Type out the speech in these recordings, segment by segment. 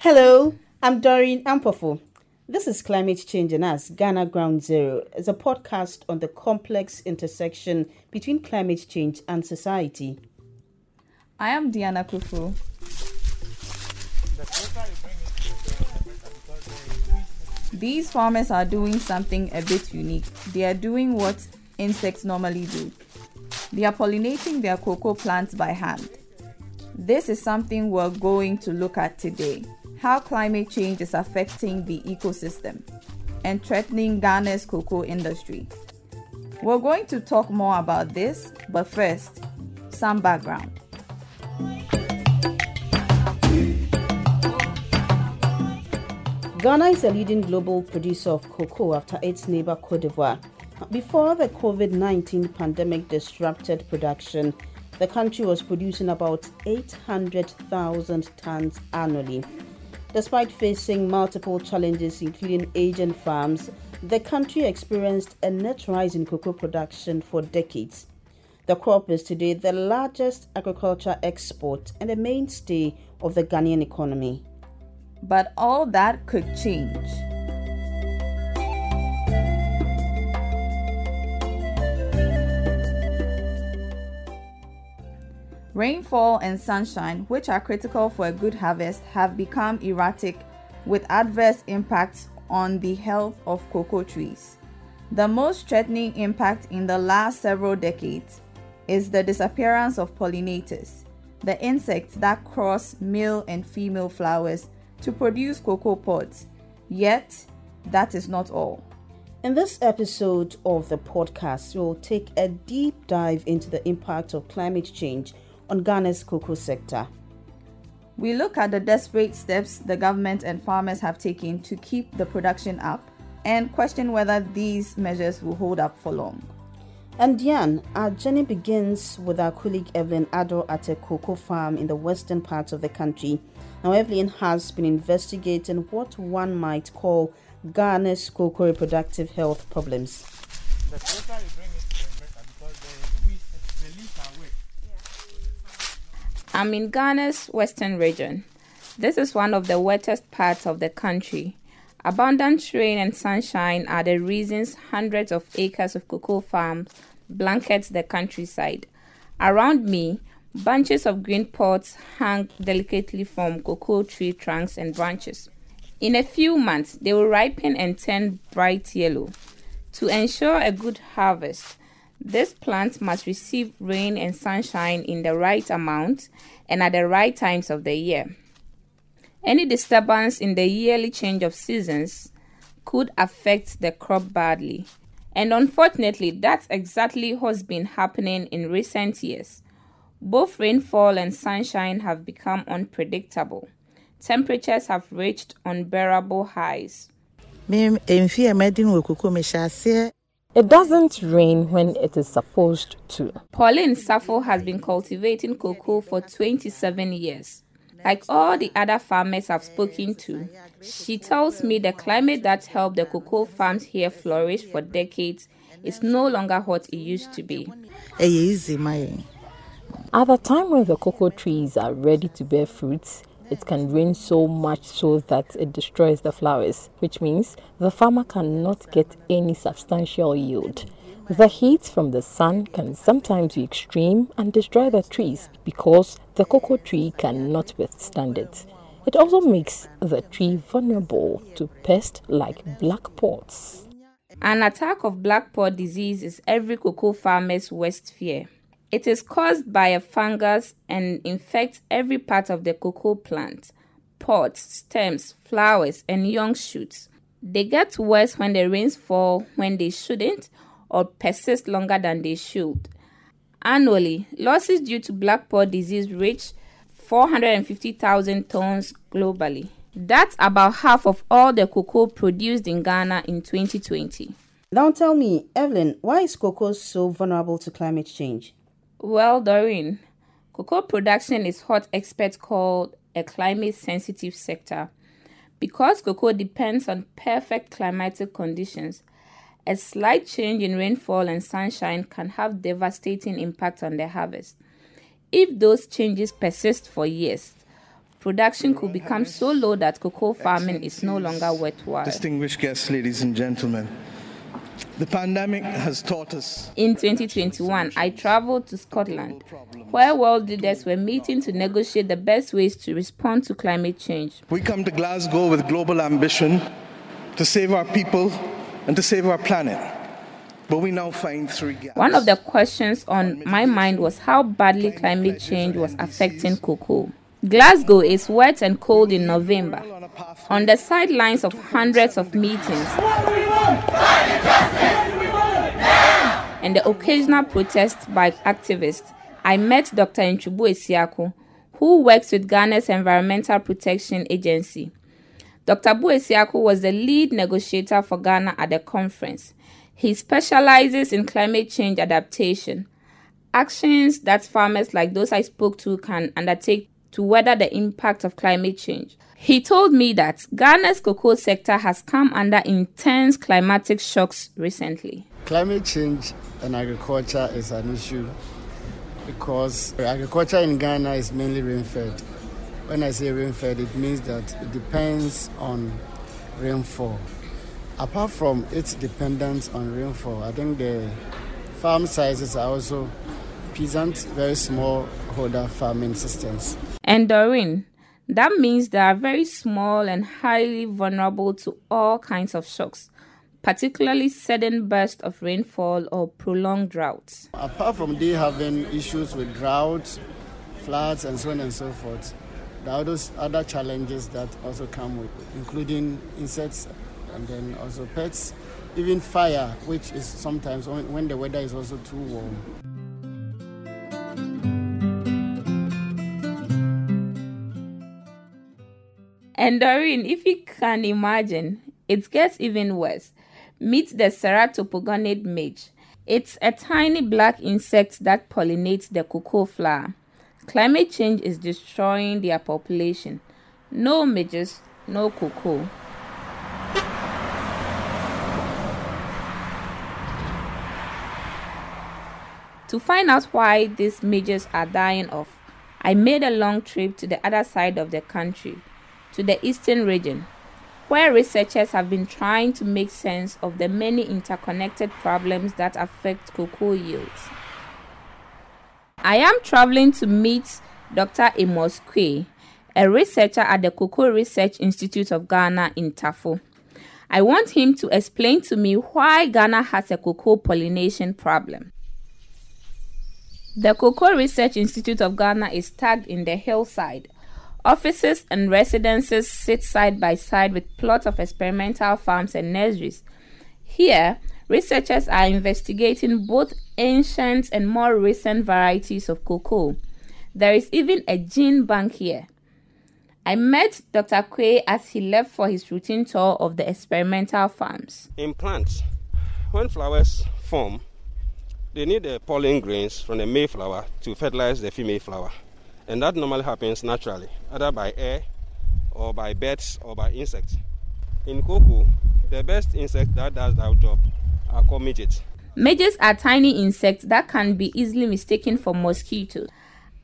Hello, I'm Doreen Ampofo. This is Climate Change and Us, Ghana Ground Zero. It's a podcast on the complex intersection between climate change and society. I am Diana Kufu. These farmers are doing something a bit unique. They are doing what insects normally do. They are pollinating their cocoa plants by hand. This is something we're going to look at today how climate change is affecting the ecosystem and threatening Ghana's cocoa industry. We're going to talk more about this, but first, some background. Ghana is a leading global producer of cocoa after its neighbor Cote d'Ivoire. Before the COVID 19 pandemic disrupted production, the country was producing about 800,000 tons annually. Despite facing multiple challenges, including aging farms, the country experienced a net rise in cocoa production for decades. The crop is today the largest agriculture export and a mainstay of the Ghanaian economy. But all that could change. Rainfall and sunshine, which are critical for a good harvest, have become erratic with adverse impacts on the health of cocoa trees. The most threatening impact in the last several decades is the disappearance of pollinators, the insects that cross male and female flowers to produce cocoa pods. Yet, that is not all. In this episode of the podcast, we'll take a deep dive into the impact of climate change on Ghana's cocoa sector. We look at the desperate steps the government and farmers have taken to keep the production up and question whether these measures will hold up for long. And Diane, our journey begins with our colleague Evelyn Addo at a cocoa farm in the western part of the country. Now, Evelyn has been investigating what one might call Ghana's cocoa reproductive health problems. I'm in Ghana's western region. This is one of the wettest parts of the country. Abundant rain and sunshine are the reasons hundreds of acres of cocoa farms blanket the countryside. Around me, bunches of green pods hang delicately from cocoa tree trunks and branches. In a few months, they will ripen and turn bright yellow. To ensure a good harvest, this plant must receive rain and sunshine in the right amount and at the right times of the year. Any disturbance in the yearly change of seasons could affect the crop badly. And unfortunately, that's exactly what's been happening in recent years. Both rainfall and sunshine have become unpredictable. Temperatures have reached unbearable highs. It doesn't rain when it is supposed to. Pauline Safo has been cultivating cocoa for 27 years. Like all the other farmers I've spoken to, she tells me the climate that helped the cocoa farms here flourish for decades is no longer what it used to be. At the time when the cocoa trees are ready to bear fruits, it can rain so much so that it destroys the flowers, which means the farmer cannot get any substantial yield. The heat from the sun can sometimes be extreme and destroy the trees because the cocoa tree cannot withstand it. It also makes the tree vulnerable to pests like black pods. An attack of black pod disease is every cocoa farmer's worst fear. It is caused by a fungus and infects every part of the cocoa plant pods, stems, flowers, and young shoots. They get worse when the rains fall when they shouldn't or persist longer than they should. Annually, losses due to black pod disease reach 450,000 tons globally. That's about half of all the cocoa produced in Ghana in 2020. Now tell me, Evelyn, why is cocoa so vulnerable to climate change? Well, Doreen, cocoa production is what experts call a climate sensitive sector. Because cocoa depends on perfect climatic conditions, a slight change in rainfall and sunshine can have devastating impact on the harvest. If those changes persist for years, production could become so low that cocoa farming is no longer worthwhile. Distinguished guests, ladies and gentlemen, the pandemic has taught us. In 2021, I traveled to Scotland, where world leaders were meeting to negotiate the best ways to respond to climate change. We come to Glasgow with global ambition to save our people and to save our planet. But we now find three. One of the questions on my mind was how badly climate change was affecting cocoa. Glasgow is wet and cold in November. On the sidelines of hundreds of meetings and the occasional protest by activists, I met Dr. Antwi-Boasiako, who works with Ghana's Environmental Protection Agency. Dr. Boasiako was the lead negotiator for Ghana at the conference. He specializes in climate change adaptation, actions that farmers like those I spoke to can undertake to weather the impact of climate change. He told me that Ghana's cocoa sector has come under intense climatic shocks recently. Climate change and agriculture is an issue because agriculture in Ghana is mainly rain fed. When I say rain-fed, it means that it depends on rainfall. Apart from its dependence on rainfall, I think the farm sizes are also peasant, very small holder farming systems. And Doreen, that means they are very small and highly vulnerable to all kinds of shocks, particularly sudden bursts of rainfall or prolonged droughts. Apart from they having issues with drought, floods, and so on and so forth, there are those other challenges that also come with, including insects and then also pets, even fire, which is sometimes when, the weather is also too warm. And Doreen, if you can imagine, it gets even worse. Meet the Ceratopogonid midge. It's a tiny black insect that pollinates the cocoa flower. Climate change is destroying their population. No midges, no cocoa. To find out why these midges are dying off, I made a long trip to the other side of the country, to the eastern region, where researchers have been trying to make sense of the many interconnected problems that affect cocoa yields. I am traveling to meet Dr. Amos Quay, a researcher at the Cocoa Research Institute of Ghana in Tafo. I want him to explain to me why Ghana has a cocoa pollination problem. The Cocoa Research Institute of Ghana is tagged in the hillside. Offices and residences sit side by side with plots of experimental farms and nurseries. Here, researchers are investigating both ancient and more recent varieties of cocoa. There is even a gene bank here. I met Dr. Quay as he left for his routine tour of the experimental farms. In plants, when flowers form, they need the pollen grains from the male flower to fertilize the female flower. And that normally happens naturally, either by air or by birds or by insects. In cocoa, the best insect that does that job are called midges. Midges are tiny insects that can be easily mistaken for mosquitoes.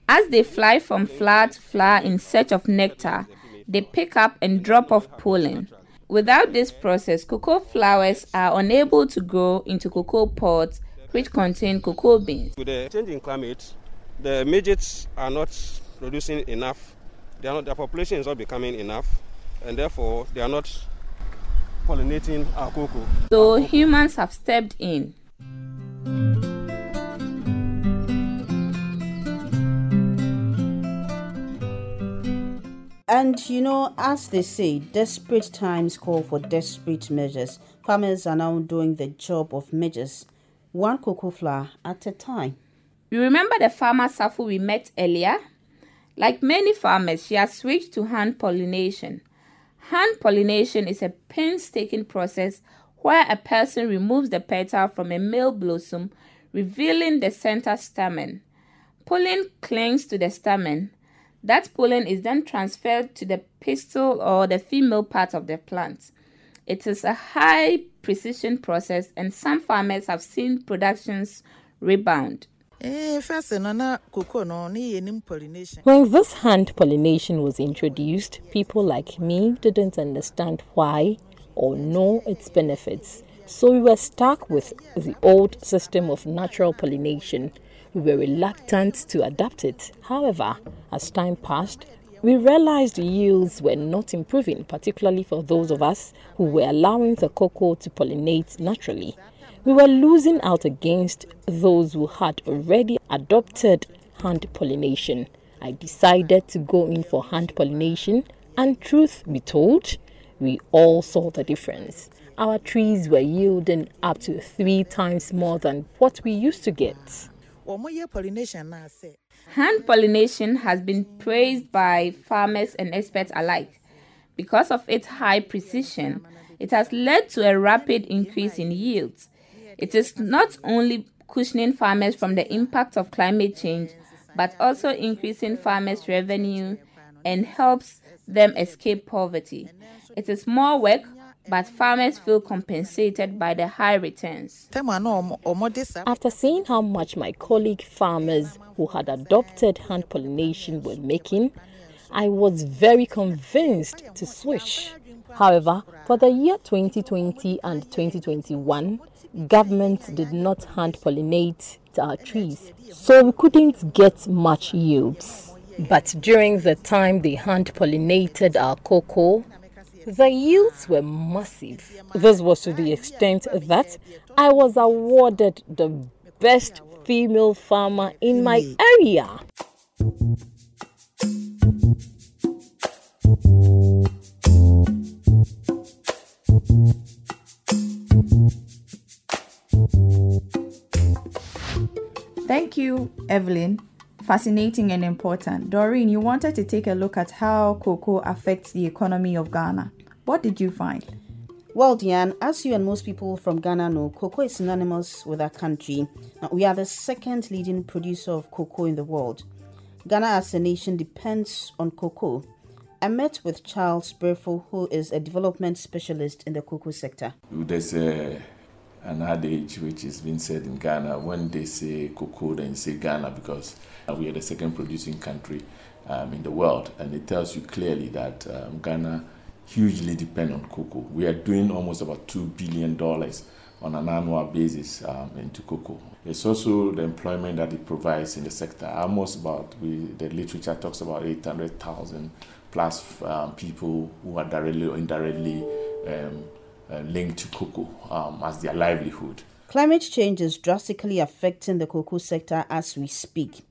As they fly from flower to flower in search of nectar, they pick up and drop off pollen. Without this process, cocoa flowers are unable to grow into cocoa pods which contain cocoa beans. With the changing climate, the midges are not producing enough. They are not, their population is not becoming enough, and therefore they are not pollinating our cocoa. So humans have stepped in And you know, as they say, desperate times call for desperate measures. Farmers are now doing the job of midges, one cocoa flower at a time. You remember the farmer Safo we met earlier? Like many farmers, she has switched to hand pollination. Hand pollination is a painstaking process where a person removes the petal from a male blossom, revealing the center stamen. Pollen clings to the stamen. That pollen is then transferred to the pistil or the female part of the plant. It is a high precision process, and some farmers have seen productions rebound. Eh, when this hand pollination was introduced, people like me didn't understand why or know its benefits. So we were stuck with the old system of natural pollination. We were reluctant to adapt it. However, as time passed, we realized yields were not improving, particularly for those of us who were allowing the cocoa to pollinate naturally. We were losing out against those who had already adopted hand pollination. I decided to go in for hand pollination, and truth be told, we all saw the difference. Our trees were yielding up to three times more than what we used to get. Hand pollination has been praised by farmers and experts alike. Because of its high precision, it has led to a rapid increase in yields. It is not only cushioning farmers from the impact of climate change, but also increasing farmers' revenue and helps them escape poverty. It is more work, but farmers feel compensated by the high returns. After seeing how much my colleague farmers who had adopted hand pollination were making, I was very convinced to switch. However, for the year 2020 and 2021, government did not hand pollinate our trees, so we couldn't get much yields. But during the time they hand pollinated our cocoa, the yields were massive. This was to the extent that I was awarded the best female farmer in my area. You, Evelyn. Fascinating and important. Doreen, you wanted to take a look at how cocoa affects the economy of Ghana. What did you find? Well, Diane, as you and most people from Ghana know, cocoa is synonymous with our country. We are the second leading producer of cocoa in the world. Ghana as a nation depends on cocoa. I met with Charles Berfo, who is a development specialist in the cocoa sector. There's a, an adage which is being said in Ghana when they say cocoa, then say Ghana because we are the second producing country um, in the world. And it tells you clearly that um, Ghana hugely depend on cocoa. We are doing almost about $2 billion on an annual basis um, into cocoa. It's also the employment that it provides in the sector. Almost about, we, the literature talks about 800,000 plus um, people who are directly or indirectly um, uh, linked to cocoa um, as their livelihood. Climate change is drastically affecting the cocoa sector as we speak.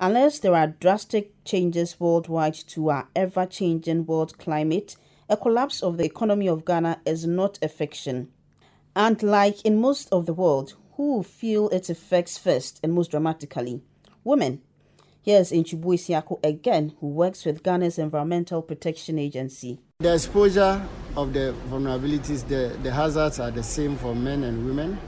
Unless there are drastic changes worldwide to our ever changing world climate, a collapse of the economy of Ghana is not a fiction. And like in most of the world, who feel its effects first and most dramatically? Women. Here's Antwi-Boasiako again, who works with Ghana's Environmental Protection Agency. The exposure of the vulnerabilities, the, the hazards are the same for men and women,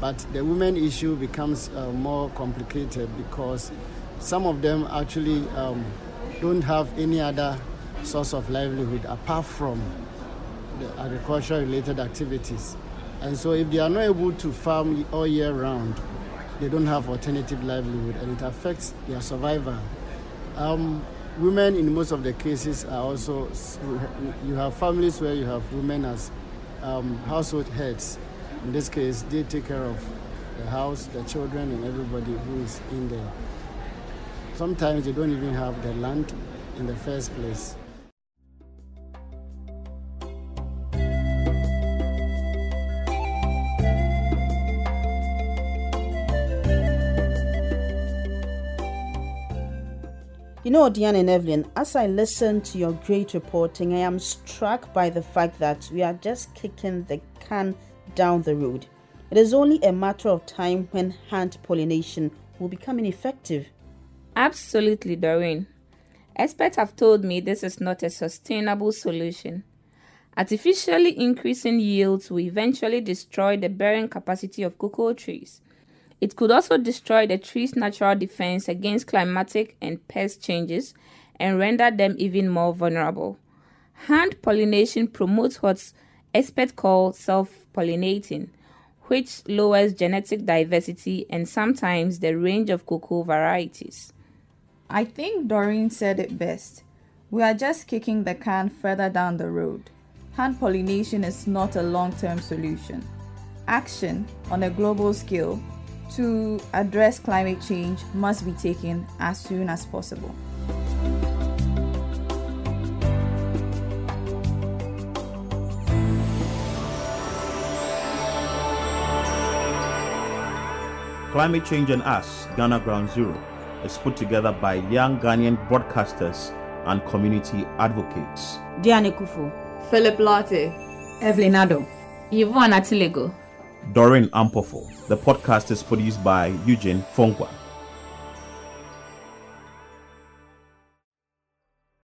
but the women issue becomes uh, more complicated because some of them actually um, don't have any other source of livelihood apart from the agriculture related activities. And so if they are not able to farm all year round, they don't have alternative livelihood and it affects their survival. Um, women in most of the cases are also, you have families where you have women as um, household heads. In this case, they take care of the house, the children, and everybody who is in there. Sometimes they don't even have the land in the first place. You know, Diane and Evelyn, as I listen to your great reporting, I am struck by the fact that we are just kicking the can down the road. It is only a matter of time when hand pollination will become ineffective. Absolutely, Doreen. Experts have told me this is not a sustainable solution. Artificially increasing yields will eventually destroy the bearing capacity of cocoa trees it could also destroy the tree's natural defense against climatic and pest changes and render them even more vulnerable. Hand pollination promotes what experts call self pollinating, which lowers genetic diversity and sometimes the range of cocoa varieties. I think Doreen said it best. We are just kicking the can further down the road. Hand pollination is not a long term solution. Action on a global scale to address climate change must be taken as soon as possible. Climate Change and Us, Ghana Ground Zero, is put together by young Ghanaian broadcasters and community advocates. Diane Kufu, Philip Latte, Evelyn Addo, Yvonne Atilego, Doreen Ampofo. The podcast is produced by Eugene Fongwa.